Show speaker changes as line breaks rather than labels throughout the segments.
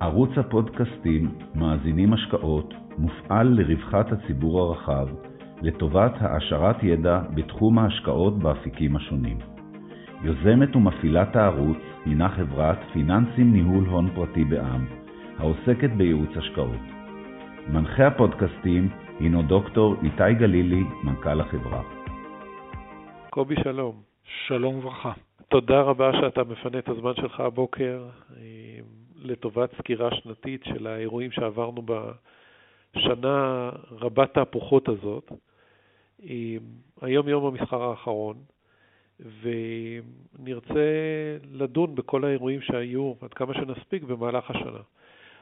ערוץ הפודקאסטים מאזינים השקעות מופעל לרווחת הציבור הרחב, לטובת העשרת ידע בתחום ההשקעות באפיקים השונים. יוזמת ומפעילת הערוץ הינה חברת פיננסים ניהול הון פרטי בע"מ, העוסקת בייעוץ השקעות. מנחה הפודקאסטים הינו דוקטור איתי גלילי, מנכ"ל החברה.
קובי שלום.
שלום וברכה.
תודה רבה שאתה מפנה את הזמן שלך הבוקר אה, לטובת סקירה שנתית של האירועים שעברנו בשנה רבת תהפוכות הזאת. היום יום המסחר האחרון, ונרצה לדון בכל האירועים שהיו, עד כמה שנספיק, במהלך השנה.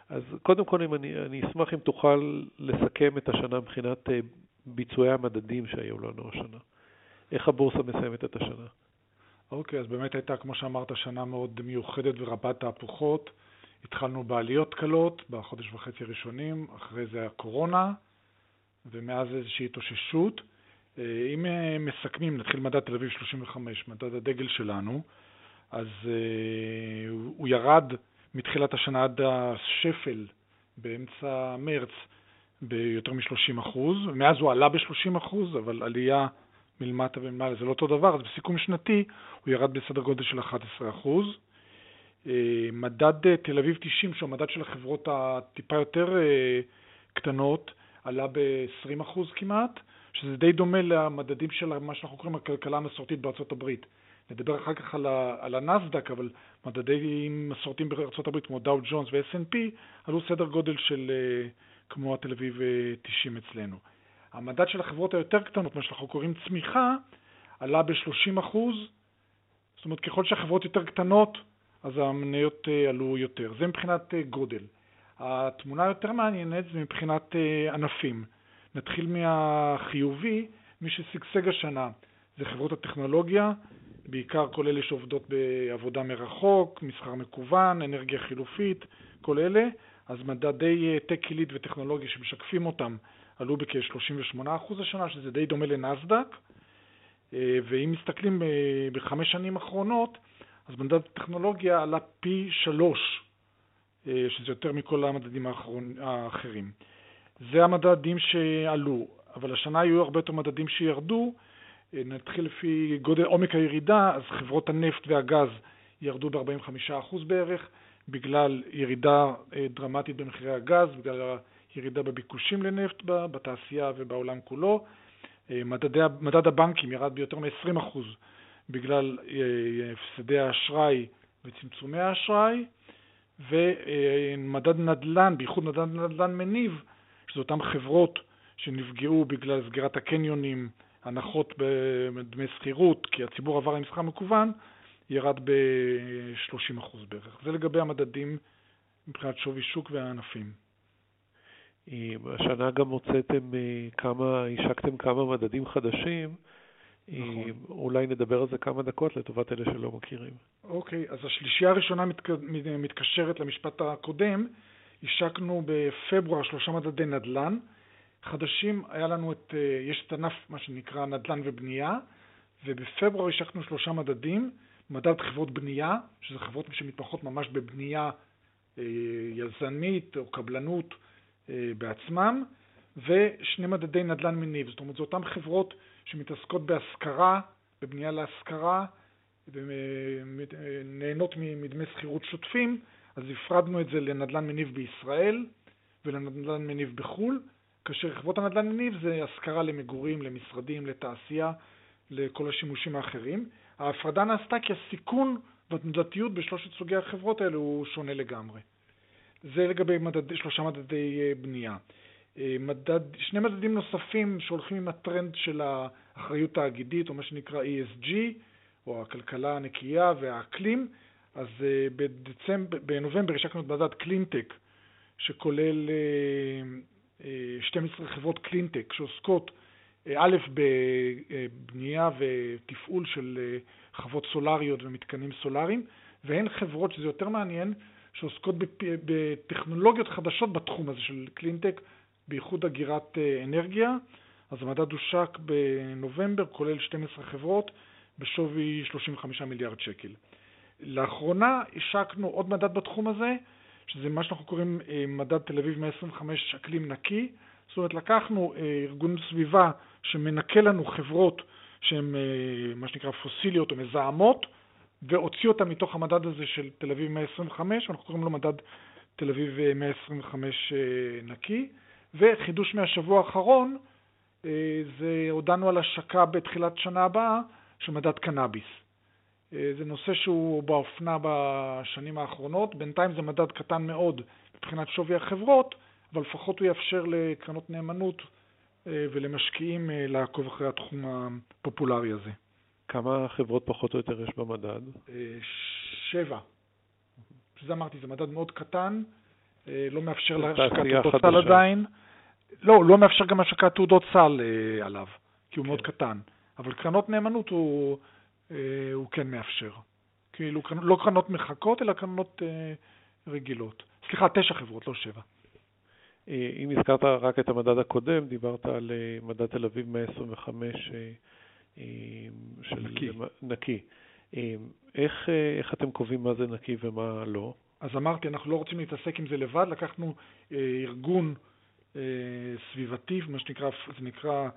אז קודם כל, אני, אני אשמח אם תוכל לסכם את השנה מבחינת אה, ביצועי המדדים שהיו לנו השנה. איך הבורסה מסיימת את השנה?
אוקיי, אז באמת הייתה, כמו שאמרת, שנה מאוד מיוחדת ורבת תהפוכות. התחלנו בעליות קלות בחודש וחצי הראשונים, אחרי זה הקורונה, ומאז איזושהי התאוששות. אה, אם אה, מסכמים, נתחיל מדד תל אביב 35, מדד הדגל שלנו, אז הוא ירד מתחילת השנה עד השפל באמצע מרץ ביותר מ-30 אחוז, ומאז הוא עלה ב-30 אחוז, אבל עלייה מלמטה ומעלה זה לא אותו דבר, אז בסיכום שנתי הוא ירד בסדר גודל של 11 אחוז. אה, מדד אה, תל אביב 90, שהוא המדד של החברות הטיפה יותר אה, קטנות, עלה ב-20 אחוז כמעט, שזה די דומה למדדים של מה שאנחנו קוראים הכלכלה המסורתית בארצות הברית. נדבר אחר כך על, על הנסדק, אבל מדדים מסורתיים בארצות הברית כמו דאו ג'ונס ו-S&P עלו סדר גודל של כמו התל אביב 90 אצלנו. המדד של החברות היותר קטנות, מה שאנחנו קוראים צמיחה, עלה ב-30 אחוז, זאת אומרת ככל שהחברות יותר קטנות, אז המניות אה, עלו יותר. זה מבחינת אה, גודל. התמונה היותר מעניינת זה מבחינת אה, ענפים. נתחיל מהחיובי, מי ששגשג השנה זה חברות הטכנולוגיה, בעיקר כל אלה שעובדות בעבודה מרחוק, מסחר מקוון, אנרגיה חילופית, כל אלה. אז מדדי טק עילית וטכנולוגיה שמשקפים אותם עלו בכ-38% השנה, שזה די דומה לנסדק, ואם מסתכלים בחמש שנים האחרונות, אז מדד הטכנולוגיה עלה פי שלוש, אה, שזה יותר מכל המדדים האחרים. זה המדדים שעלו, אבל השנה היו הרבה יותר מדדים שירדו. נתחיל לפי גודל עומק הירידה, אז חברות הנפט והגז ירדו ב-45% בערך, בגלל ירידה דרמטית במחירי הגז, בגלל ירידה בביקושים לנפט בתעשייה ובעולם כולו. אה, מדדי, מדד הבנקים ירד ביותר מ-20% בגלל אה, הפסדי האשראי וצמצומי האשראי, ומדד נדל"ן, בייחוד מדד נדל"ן מניב, שזה אותן חברות שנפגעו בגלל סגירת הקניונים, הנחות בדמי שכירות, כי הציבור עבר למסחר מקוון, ירד ב-30% בערך. זה לגבי המדדים מבחינת שווי שוק והענפים.
השנה גם הוצאתם אה, כמה, השקתם כמה מדדים חדשים.
אה, נכון.
אולי נדבר על זה כמה דקות לטובת אלה שלא מכירים.
אוקיי, אז השלישייה הראשונה מת, מתקשרת למשפט הקודם. השקנו בפברואר שלושה מדדי נדל"ן. חדשים, היה לנו את, אה, יש את ענף, מה שנקרא נדל"ן ובנייה, ובפברואר השקנו שלושה מדדים. מדד חברות בנייה, שזה חברות שמתמחות ממש בבנייה יזמית או קבלנות אה, בעצמם, ושני מדדי נדל"ן מניב. זאת אומרת, זה אותן חברות שמתעסקות בהשכרה, בבנייה להשכרה, ונהנות מדמי שכירות שוטפים, אז הפרדנו את זה לנדל"ן מניב בישראל ולנדל"ן מניב בחו"ל, כאשר חברות הנדל"ן מניב זה השכרה למגורים, למשרדים, לתעשייה, לכל השימושים האחרים. ההפרדה נעשתה כי הסיכון והתנודתיות בשלושת סוגי החברות האלה הוא שונה לגמרי. זה לגבי מדד, שלושה מדדי אה, בנייה. אה, מדד, שני מדדים נוספים שהולכים עם הטרנד של האחריות האגידית, או מה שנקרא ESG, או הכלכלה הנקייה והאקלים, אז אה, בדצמבר, בנובמבר השקנו את מדד קלינטק, שכולל 12 חברות קלינטק שעוסקות א', בבנייה ותפעול של חוות סולריות ומתקנים סולריים, והן חברות, שזה יותר מעניין, שעוסקות בטכנולוגיות חדשות בתחום הזה של קלינטק, בייחוד אגירת אה, אנרגיה. אז המדד הושק בנובמבר, כולל 12 חברות, בשווי 35 מיליארד שקל. לאחרונה השקנו עוד מדד בתחום הזה, שזה מה שאנחנו קוראים מדד תל אביב 125 אקלים נקי. זאת אומרת, לקחנו ארגון סביבה שמנקה לנו חברות שהן מה שנקרא פוסיליות או מזהמות, והוציא אותן מתוך המדד הזה של תל אביב 125, ואנחנו קוראים לו מדד תל אביב 125 נקי. וחידוש מהשבוע האחרון, אה, זה הודענו על השקה בתחילת שנה הבאה של מדד קנאביס. אה, זה נושא שהוא באופנה בשנים האחרונות, בינתיים זה מדד קטן מאוד מבחינת שווי החברות, אבל לפחות הוא יאפשר לקרנות נאמנות אה, ולמשקיעים לעקוב אחרי התחום הפופולרי הזה.
כמה חברות פחות או יותר יש במדד?
שבע. זה אמרתי, זה מדד מאוד קטן, לא מאפשר להשקת אותו סל עדיין. לא, לא מאפשר גם השקת תעודות סל אה, עליו, כי הוא כן. מאוד קטן. אבל קרנות נאמנות הוא, אה, הוא כן מאפשר. כאילו, לא קרנות מחכות, אלא קרנות אה, רגילות. סליחה, תשע חברות, לא שבע.
אה, אם הזכרת רק את המדד הקודם, דיברת על אה, מדד תל אביב 125 אה, של נקי. נקי. איך, איך אתם קובעים מה זה נקי ומה לא?
אז אמרתי, אנחנו לא רוצים להתעסק עם זה לבד, לקחנו ארגון אה, סביבתי, מה שנקרא, זה נקרא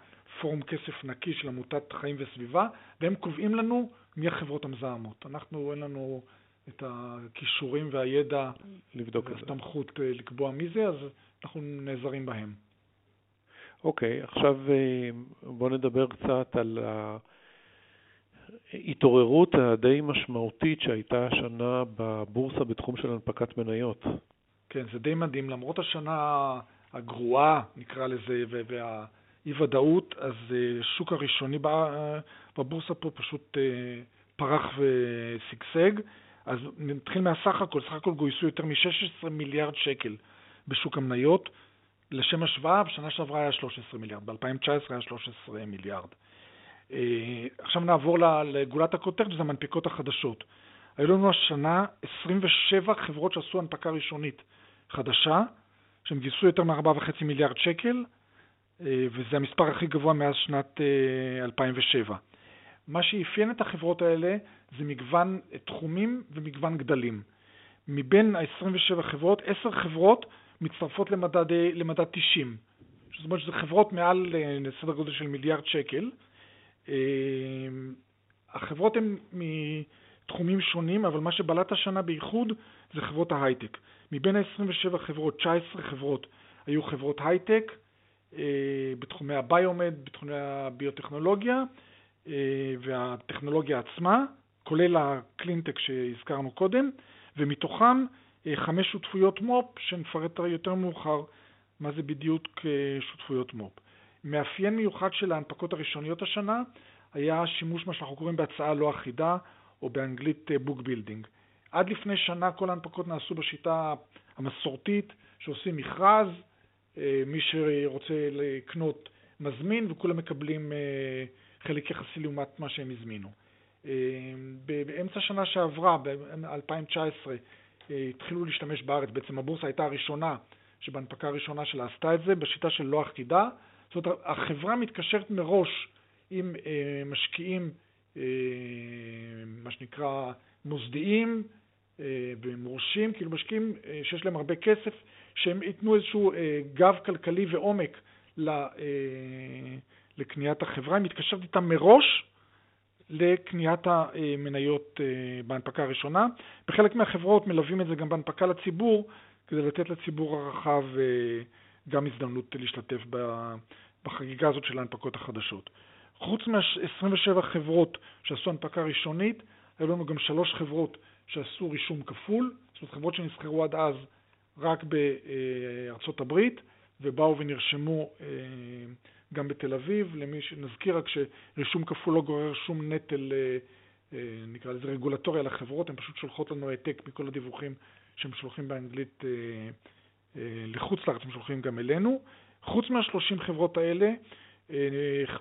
פורום כסף נקי של עמותת חיים וסביבה, והם קובעים לנו מי החברות המזהמות. אנחנו, אין לנו את הכישורים והידע לבדוק את זה. הסתמכות אה, לקבוע מי זה, אז אנחנו נעזרים בהם.
אוקיי, okay, עכשיו אה, בואו נדבר קצת על ההתעוררות הדי משמעותית שהייתה השנה בבורסה בתחום של הנפקת מניות.
כן, זה די מדהים. למרות השנה הגרועה, נקרא לזה, והאי-ודאות, אז השוק אה, הראשוני בבורסה פה פשוט אה, פרח ושגשג. אז נתחיל מהסך הכל, סך הכל גויסו יותר מ-16 מיליארד שקל בשוק המניות. לשם השוואה, בשנה שעברה היה 13 מיליארד, ב-2019 היה 13 מיליארד. אה, עכשיו נעבור לגולת הכותרת, שזה המנפיקות החדשות. היו לנו השנה 27 חברות שעשו הנפקה ראשונית חדשה, שהם גייסו יותר מ-4.5 מיליארד שקל, אה, וזה המספר הכי גבוה מאז שנת 2007. אה, מה שאפיין את החברות האלה זה מגוון תחומים ומגוון גדלים. מבין ה-27 חברות, 10 חברות מצטרפות למדד, למדד 90. זאת אומרת שזה חברות מעל אה, סדר גודל של מיליארד שקל. החברות הן מתחומים שונים, אבל מה שבלט השנה בייחוד זה חברות ההייטק. מבין ה-27 חברות, 19 חברות היו חברות הייטק אה, בתחומי הביומד, בתחומי הביוטכנולוגיה אה, והטכנולוגיה עצמה, כולל הקלינטק שהזכרנו קודם, ומתוכן אה, חמש שותפויות מו"פ, שנפרט יותר מאוחר מה זה בדיוק שותפויות מו"פ. מאפיין מיוחד של ההנפקות הראשוניות השנה היה שימוש מה שאנחנו קוראים בהצעה לא אחידה, או באנגלית book building. עד לפני שנה כל ההנפקות נעשו בשיטה המסורתית, שעושים מכרז, אה, מי שרוצה לקנות מזמין וכולם מקבלים אה, חלק יחסי לעומת מה שהם הזמינו. אה, באמצע שנה שעברה, ב-2019, התחילו להשתמש בארץ, בעצם הבורסה הייתה הראשונה שבהנפקה הראשונה שלה עשתה את זה, בשיטה של לא אחידה. זאת אומרת, החברה מתקשרת מראש עם משקיעים, מה שנקרא מוסדיים, אה, ומורשים, כאילו משקיעים אה, שיש להם הרבה כסף, שהם ייתנו איזשהו אה, גב כלכלי ועומק לקניית החברה, היא מתקשרת איתם מראש לקניית המניות בהנפקה הראשונה. בחלק מהחברות מלווים את זה גם בהנפקה לציבור, כדי לתת לציבור הרחב גם הזדמנות להשתתף בחגיגה הזאת של ההנפקות החדשות. חוץ מה-27 חברות שעשו הנפקה ראשונית, היו לנו גם שלוש חברות שעשו רישום כפול, זאת אומרת חברות שנסחרו עד אז רק בארצות הברית ובאו ונרשמו אה, גם בתל אביב, למי שנזכיר רק שרישום כפול לא גורר שום נטל, אה, אה, נקרא לזה רגולטוריה לחברות, הן פשוט שולחות לנו העתק מכל הדיווחים שהם שולחים באנגלית לחוץ לארץ, הם שולחים גם אלינו. חוץ מהשלושים חברות האלה,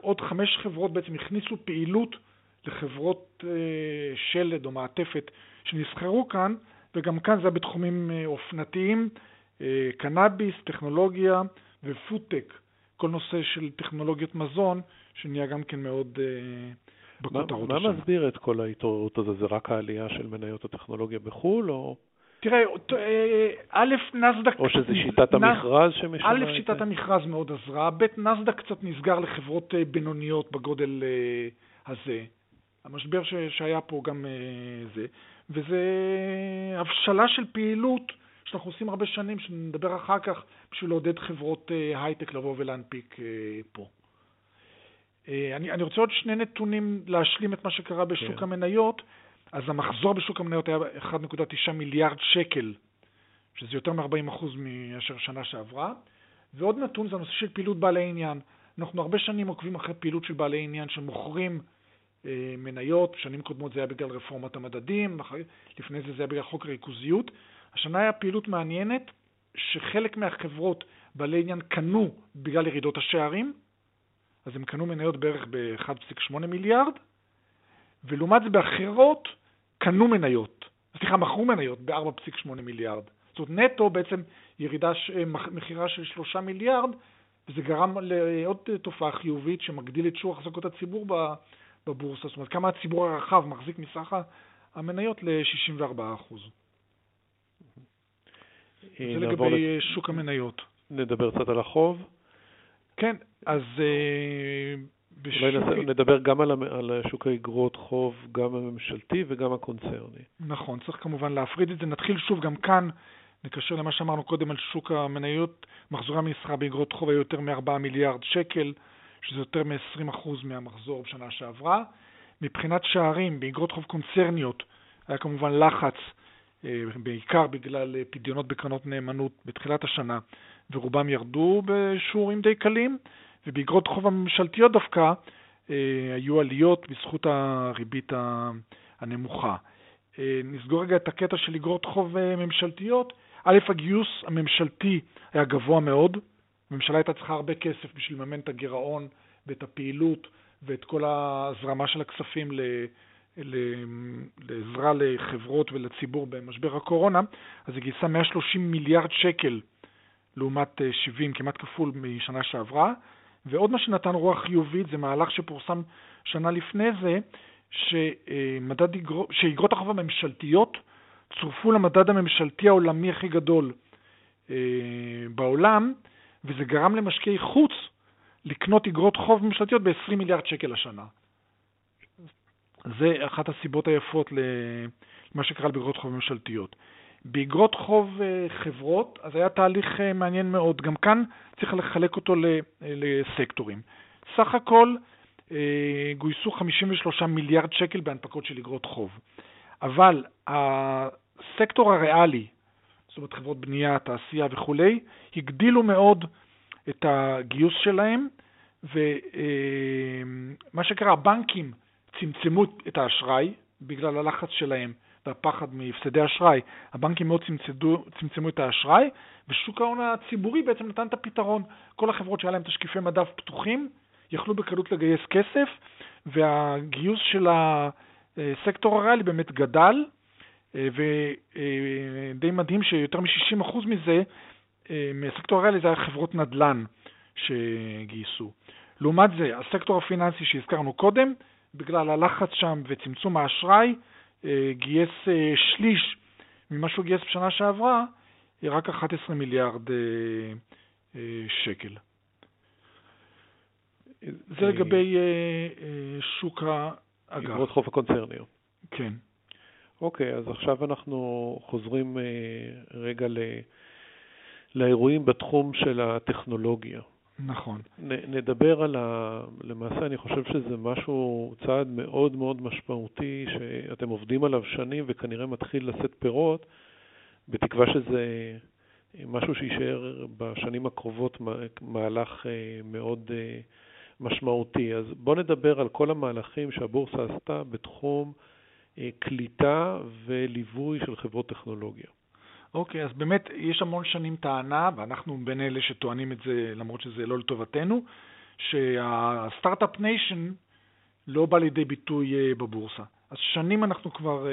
עוד חמש חברות בעצם הכניסו פעילות לחברות שלד או מעטפת שנסחרו כאן, וגם כאן זה היה בתחומים אה, אופנתיים, אה, קנאביס, טכנולוגיה ופודטק, כל נושא של טכנולוגיות מזון, שנהיה גם כן מאוד אה, בכותרות.
מה, מה מסביר את כל ההתעוררות הזו? זה רק העלייה של מניות הטכנולוגיה בחו"ל, או
תראה, אה, א', נסדק...
או שזה שיטת המכרז שמשנה
את זה? א', שיטת המכרז מאוד עזרה, ב', נסדק קצת נסגר לחברות אה, בינוניות בגודל הזה. המשבר שהיה פה גם זה, וזה הבשלה של פעילות שאנחנו עושים הרבה שנים, שנדבר אחר כך, בשביל לעודד חברות הייטק לבוא ולהנפיק פה. אני, אני רוצה עוד שני נתונים להשלים את מה שקרה בשוק כן. המניות. אז המחזור בשוק המניות היה 1.9 מיליארד שקל, שזה יותר מ-40% מאשר שנה שעברה. ועוד נתון זה הנושא של פעילות בעלי עניין. אנחנו הרבה שנים עוקבים אחרי פעילות של בעלי עניין שמוכרים אה, מניות, שנים קודמות זה היה בגלל רפורמת המדדים, לפני זה זה היה בגלל חוק הריכוזיות. השנה היה פעילות מעניינת, שחלק מהחברות בעלי עניין קנו בגלל ירידות השערים, אז הם קנו מניות בערך ב-1.8 מיליארד, ולעומת זה באחרות קנו מניות, סליחה, מכרו מניות ב-4.8 מיליארד. זאת אומרת, נטו בעצם ירידה, אה, מכירה של 3 מיליארד, וזה גרם לעוד תופעה חיובית שמגדיל את שיעור החזקות הציבור בבורסה. זאת אומרת, כמה הציבור הרחב מחזיק מסך המניות ל-64%. אה, זה לגבי לת... שוק המניות.
נדבר קצת על החוב.
כן, אז אה,
אולי נדבר גם על, על שוק האגרות חוב, גם הממשלתי וגם הקונצרני.
נכון, צריך כמובן להפריד את זה. נתחיל שוב גם כאן, נקשר למה שאמרנו קודם על שוק המניות, מחזורי המסחר באגרות חוב היו יותר מ-4 מיליארד שקל, שזה יותר מ-20% מהמחזור בשנה שעברה. מבחינת שערים, באגרות חוב קונצרניות היה כמובן לחץ, אה, בעיקר בגלל אה, פדיונות בקרנות נאמנות בתחילת השנה, ורובם ירדו בשיעורים די קלים. ובאגרות חוב הממשלתיות דווקא אה, היו עליות בזכות הריבית הנמוכה. נסגור רגע את הקטע של אגרות חוב ממשלתיות. א', הגיוס הממשלתי היה גבוה מאוד. הממשלה הייתה צריכה הרבה כסף בשביל לממן את הגירעון ואת הפעילות ואת כל ההזרמה של הכספים ל... לעזרה לחברות ולציבור במשבר הקורונה, אז היא גייסה 130 מיליארד שקל לעומת 70, כמעט כפול משנה שעברה, ועוד מה שנתן רוח חיובית זה מהלך שפורסם שנה לפני זה, שאיגרות החוב הממשלתיות צורפו למדד הממשלתי העולמי הכי גדול אה, בעולם, וזה גרם למשקיעי חוץ לקנות איגרות חוב ממשלתיות ב-20 מיליארד שקל השנה. זה אחת הסיבות היפות למה שקרה באיגרות חוב ממשלתיות. באגרות חוב אה, חברות, אז היה תהליך אה, מעניין מאוד. גם כאן צריך לחלק אותו לסקטורים. סך הכל אה, גויסו 53 מיליארד שקל בהנפקות של אגרות חוב. אבל הסקטור הריאלי, אומרת חברות בנייה, תעשייה וכולי, הגדילו מאוד את הגיוס שלהם, ומה שקרה, הבנקים צמצמו את האשראי בגלל הלחץ שלהם והפחד מהפסדי אשראי, הבנקים מאוד צמצדו, צמצמו את האשראי, ושוק ההון הציבורי בעצם נתן את הפתרון. כל החברות שהיה להם תשקיפי מדף פתוחים, יכלו בקלות לגייס כסף, והגיוס של הסקטור הריאלי באמת גדל, ודי מדהים שיותר מ-60% מזה, מהסקטור הריאלי זה היה חברות נדל"ן שגייסו. לעומת זה, הסקטור הפיננסי שהזכרנו קודם, בגלל הלחץ שם וצמצום האשראי, אה, גייס אה, שליש ממה שהוא גייס בשנה שעברה, רק 11 מיליארד אה, שקל. זה לגבי שוק האג"ח.
אגרות חוב הקונצרניות.
כן.
אוקיי, אז עכשיו אנחנו חוזרים רגע לאירועים בתחום של הטכנולוגיה.
נכון.
נ, נדבר על ה... למעשה, אני חושב שזה משהו, צעד מאוד מאוד משמעותי, שאתם עובדים עליו שנים וכנראה מתחיל לשאת פירות, בתקווה שזה משהו שיישאר בשנים הקרובות מהלך אה, מאוד אה, משמעותי. אז בואו נדבר על כל המהלכים שהבורסה עשתה בתחום קליטה וליווי של חברות טכנולוגיה.
אוקיי, אז באמת יש המון שנים טענה, ואנחנו בין אלה שטוענים את זה, למרות שזה לא לטובתנו, שה start-up nation לא בא לידי ביטוי אה, בבורסה. אז שנים אנחנו כבר uh,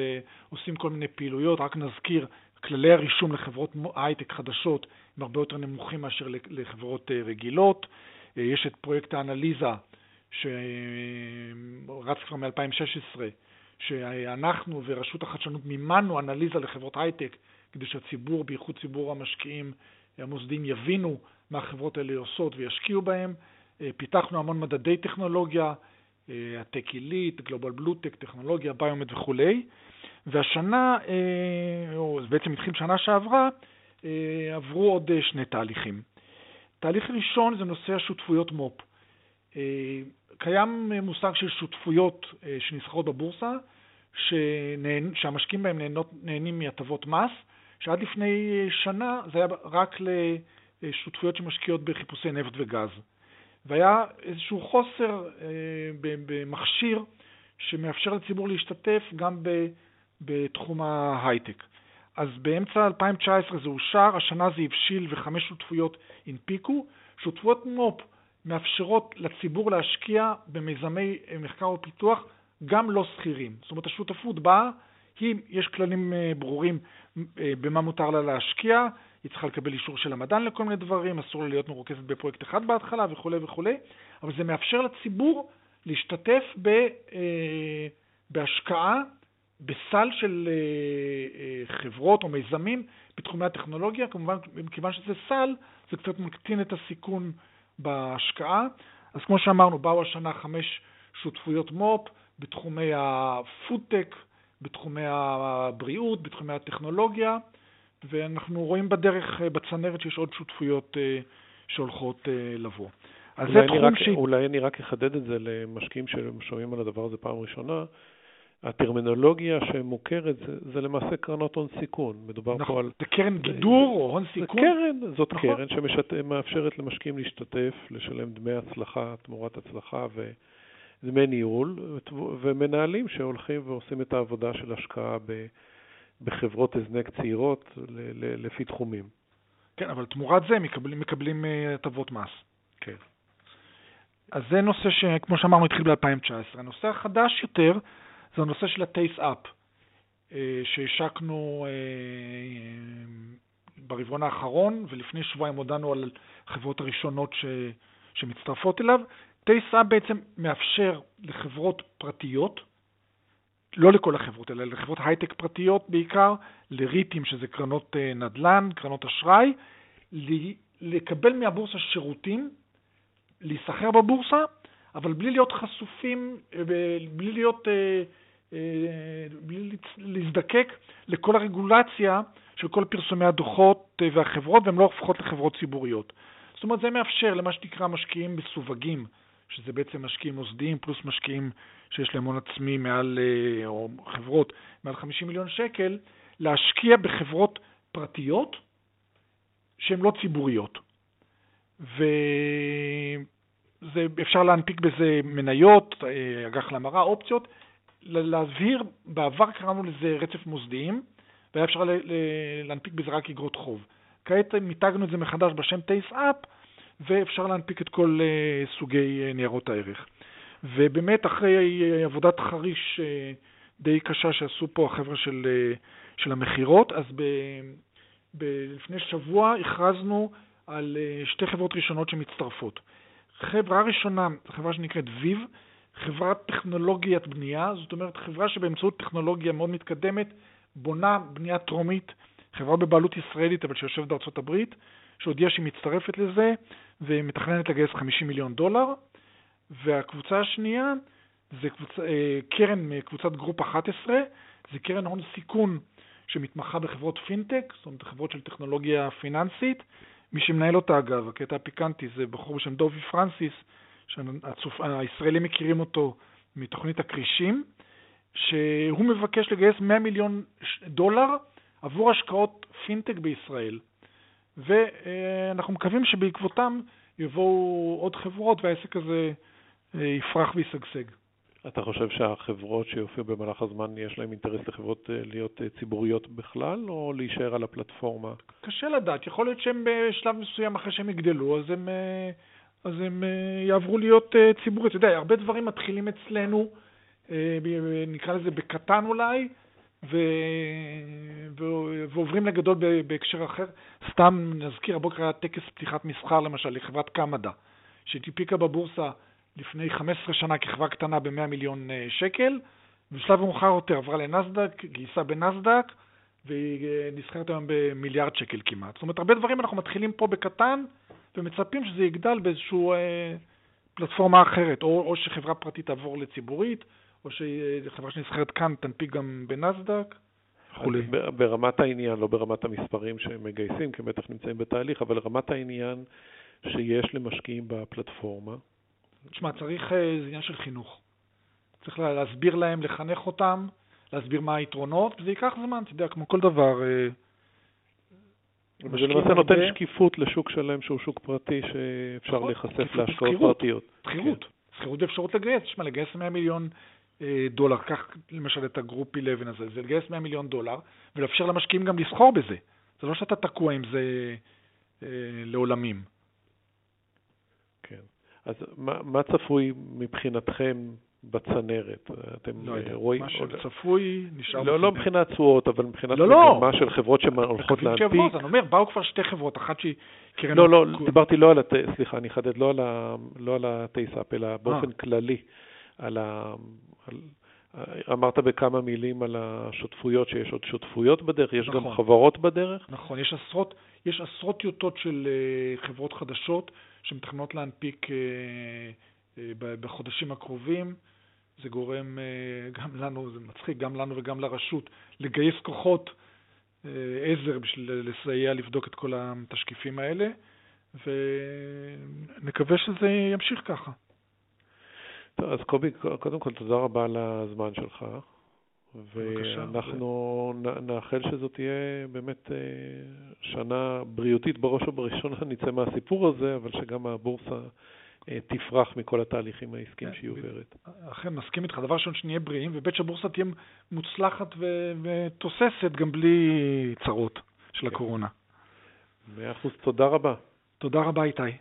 עושים כל מיני פעילויות, רק נזכיר, כללי הרישום לחברות הייטק חדשות הם הרבה יותר נמוכים מאשר לחברות רגילות. יש את פרויקט האנליזה שרץ כבר מ-2016, שאנחנו ורשות החדשנות מימנו אנליזה לחברות הייטק כדי שהציבור, בייחוד ציבור המשקיעים המוסדיים, יבינו מה החברות האלה עושות וישקיעו בהם. פיתחנו המון מדדי טכנולוגיה, הטק עילית, גלובל בלוטק, טכנולוגיה, ביומד וכולי. והשנה, או בעצם התחיל שנה שעברה, עברו עוד שני תהליכים. תהליך ראשון זה נושא השותפויות מו"פ. אה, קיים מושג של שותפויות אה, שנסחרות בבורסה, שנהנ... שהמשקיעים בהם נהנות, נהנים מהטבות מס, שעד לפני שנה זה היה רק לשותפויות שמשקיעות בחיפושי נפט וגז. והיה איזשהו חוסר אה, במכשיר שמאפשר לציבור להשתתף גם בתחום ההייטק. אז באמצע 2019 זה אושר, השנה זה הבשיל וחמש שותפויות הנפיקו. שותפויות מו"פ מאפשרות לציבור להשקיע במיזמי אה, מחקר ופיתוח גם לא שכירים. זאת אומרת, השותפות באה, היא, יש כללים אה, ברורים אה, במה מותר לה להשקיע, היא צריכה לקבל אישור של המדען לכל מיני דברים, אסור לה להיות מרוכזת בפרויקט אחד בהתחלה וכולי וכולי, אבל זה מאפשר לציבור להשתתף ב, בהשקעה בסל של חברות או מיזמים בתחומי הטכנולוגיה, כמובן, מכיוון שזה סל, זה קצת מקטין את הסיכון בהשקעה. אז כמו שאמרנו, באו השנה חמש שותפויות מו"פ בתחומי הפודטק, בתחומי הבריאות, בתחומי הטכנולוגיה, ואנחנו רואים בדרך, אה, בצנרת, שיש עוד שותפויות אה, שהולכות אה, לבוא.
אז זה תחום ש... אולי אני רק אחדד את זה למשקיעים ששומעים על הדבר הזה פעם ראשונה. הטרמינולוגיה שמוכרת זה, זה למעשה קרנות הון סיכון. מדובר
נכון,
פה על...
זה קרן גידור או הון סיכון?
זה קרן, זאת נכון. קרן שמאפשרת למשקיעים להשתתף, לשלם דמי הצלחה, תמורת הצלחה ודמי ניהול, ומנהלים שהולכים ועושים את העבודה של השקעה ב, בחברות הזנק צעירות לפי תחומים.
כן, אבל תמורת זה מקבלים, מקבלים אה, הטבות מס.
כן.
אז זה נושא שכמו שאמרנו התחיל ב-2019. הנושא החדש יותר זה הנושא של ה-Taste Up, אה, שהשקנו אה, ברבעון האחרון, ולפני שבועיים הודענו על החברות הראשונות ש, שמצטרפות אליו. Taste Up בעצם מאפשר לחברות פרטיות, לא לכל החברות, אלא לחברות הייטק פרטיות בעיקר, לריטים, שזה קרנות אה, נדל"ן, קרנות אשראי, לקבל מהבורסה שירותים, להיסחר בבורסה, אבל בלי להיות חשופים, בלי להיות אה, בלי להזדקק לכל הרגולציה של כל פרסומי הדוחות אה, והחברות, והן לא הופכות לחברות ציבוריות. זאת אומרת, זה מאפשר למה שנקרא משקיעים מסווגים, שזה בעצם משקיעים מוסדיים פלוס משקיעים שיש להם הון עצמי מעל, אה, או חברות מעל 50 מיליון שקל, להשקיע בחברות פרטיות שהן לא ציבוריות. ואפשר להנפיק בזה מניות, אג"ח להמרה, אופציות, להבהיר, בעבר קראנו לזה רצף מוסדיים, והיה אפשר להנפיק בזה רק אגרות חוב. כעת מיתגנו את זה מחדש בשם טייס אפ, ואפשר להנפיק את כל uh, סוגי uh, ניירות הערך. ובאמת, אחרי עבודת חריש די קשה שעשו פה החבר'ה של, של המכירות, אז ב, ב, לפני שבוע הכרזנו על שתי חברות ראשונות שמצטרפות. חברה ראשונה, חברה שנקראת Veev, חברת טכנולוגיית בנייה, זאת אומרת חברה שבאמצעות טכנולוגיה מאוד מתקדמת בונה בנייה טרומית, חברה בבעלות ישראלית אבל שיושבת בארצות הברית, שהודיעה שהיא מצטרפת לזה ומתכננת לגייס 50 מיליון דולר. והקבוצה השנייה זה קבוצ... אה, קרן מקבוצת Group 11, זה קרן הון סיכון שמתמחה בחברות פינטק, זאת אומרת חברות של טכנולוגיה פיננסית. מי שמנהל אותה אגב, הקטע הפיקנטי, זה בחור בשם דובי פרנסיס, שהישראלים מכירים אותו מתוכנית הכרישים, שהוא מבקש לגייס 100 מיליון דולר עבור השקעות פינטק בישראל. ואנחנו מקווים שבעקבותם יבואו עוד חברות והעסק הזה אה, יפרח וישגשג.
אתה חושב שהחברות שיופיעו במהלך הזמן, יש להן אינטרס לחברות אה, להיות אה, ציבוריות בכלל, או להישאר על הפלטפורמה?
קשה לדעת. יכול להיות שהן בשלב מסוים, אחרי שהם יגדלו, אז הם אז הם אה, יעברו להיות אה, ציבורי. אתה יודע, הרבה דברים מתחילים אצלנו, אה, נקרא לזה בקטן אולי, ו... ועוברים לגדול בהקשר אחר. סתם נזכיר, הבוקר היה טקס פתיחת מסחר למשל לחברת קמדה, שהנפיקה בבורסה לפני 15 שנה כחברה קטנה ב-100 מיליון שקל, ובשלב מאוחר יותר עברה לנסדק, גייסה בנסדק, והיא נסחרת היום במיליארד שקל כמעט. זאת אומרת, הרבה דברים אנחנו מתחילים פה בקטן, ומצפים שזה יגדל באיזושהי אה, פלטפורמה אחרת, או, או שחברה פרטית תעבור לציבורית, או שחברה שנסחרת כאן תנפיק גם בנסדק. וכולי.
ברמת העניין, לא ברמת המספרים שהם מגייסים, כי הם בטח נמצאים בתהליך, אבל רמת העניין שיש למשקיעים בפלטפורמה.
תשמע, צריך, אה, זה עניין של חינוך. צריך להסביר להם, לחנך אותם, להסביר מה היתרונות, וזה ייקח זמן, אתה יודע, כמו כל דבר.
וזה למעשה נותן שקיפות לשוק שלם שהוא שוק פרטי שאפשר נכון, להיחשף להשקעות פרטיות.
שכירות. שכירות ואפשרות לגייס. תשמע, לגייס 100 מיליון אה, דולר, קח למשל את הגרופ 11 הזה, זה לגייס 100 מיליון דולר ולאפשר למשקיעים גם לסחור בזה. זה לא שאתה תקוע עם זה אה, לעולמים.
כן. אז מה, מה צפוי מבחינתכם בצנרת?
אתם לא יודע, רואים... מה שצפוי נשאר...
לא, לא מבחינת תשואות, אבל מבחינת לא, לא. מגמה של חברות שהולכות להנפיק.
אני אומר, באו כבר שתי חברות, אחת שהיא
קרן... לא, לא, דיברתי לא על, הת... סליחה, אני אחדד, לא על, ה... לא על הטייסאפ, אלא באופן 아. אה. כללי, על ה... על... אמרת בכמה מילים על השותפויות, שיש עוד שותפויות בדרך, יש נכון. גם חברות בדרך?
נכון, יש עשרות, יש עשרות טיוטות של uh, חברות חדשות שמתכננות להנפיק uh, בחודשים הקרובים. זה גורם uh, גם לנו, זה מצחיק, גם לנו וגם לרשות, לגייס כוחות uh, עזר בשביל לסייע לבדוק את כל התשקיפים האלה, ונקווה שזה ימשיך ככה.
טוב, אז קובי, קודם כל תודה רבה על הזמן שלך. ואנחנו נאחל שזאת תהיה באמת אה, שנה בריאותית בראש ובראשונה, נצא מהסיפור הזה, אבל שגם הבורסה אה, תפרח מכל התהליכים העסקיים כן, שהיא עוברת.
אכן, מסכים איתך. דבר ראשון, שנהיה בריאים, ובית שהבורסה תהיה מוצלחת ותוססת גם בלי צרות של כן. הקורונה.
מאה אחוז, תודה רבה.
תודה רבה, איתי.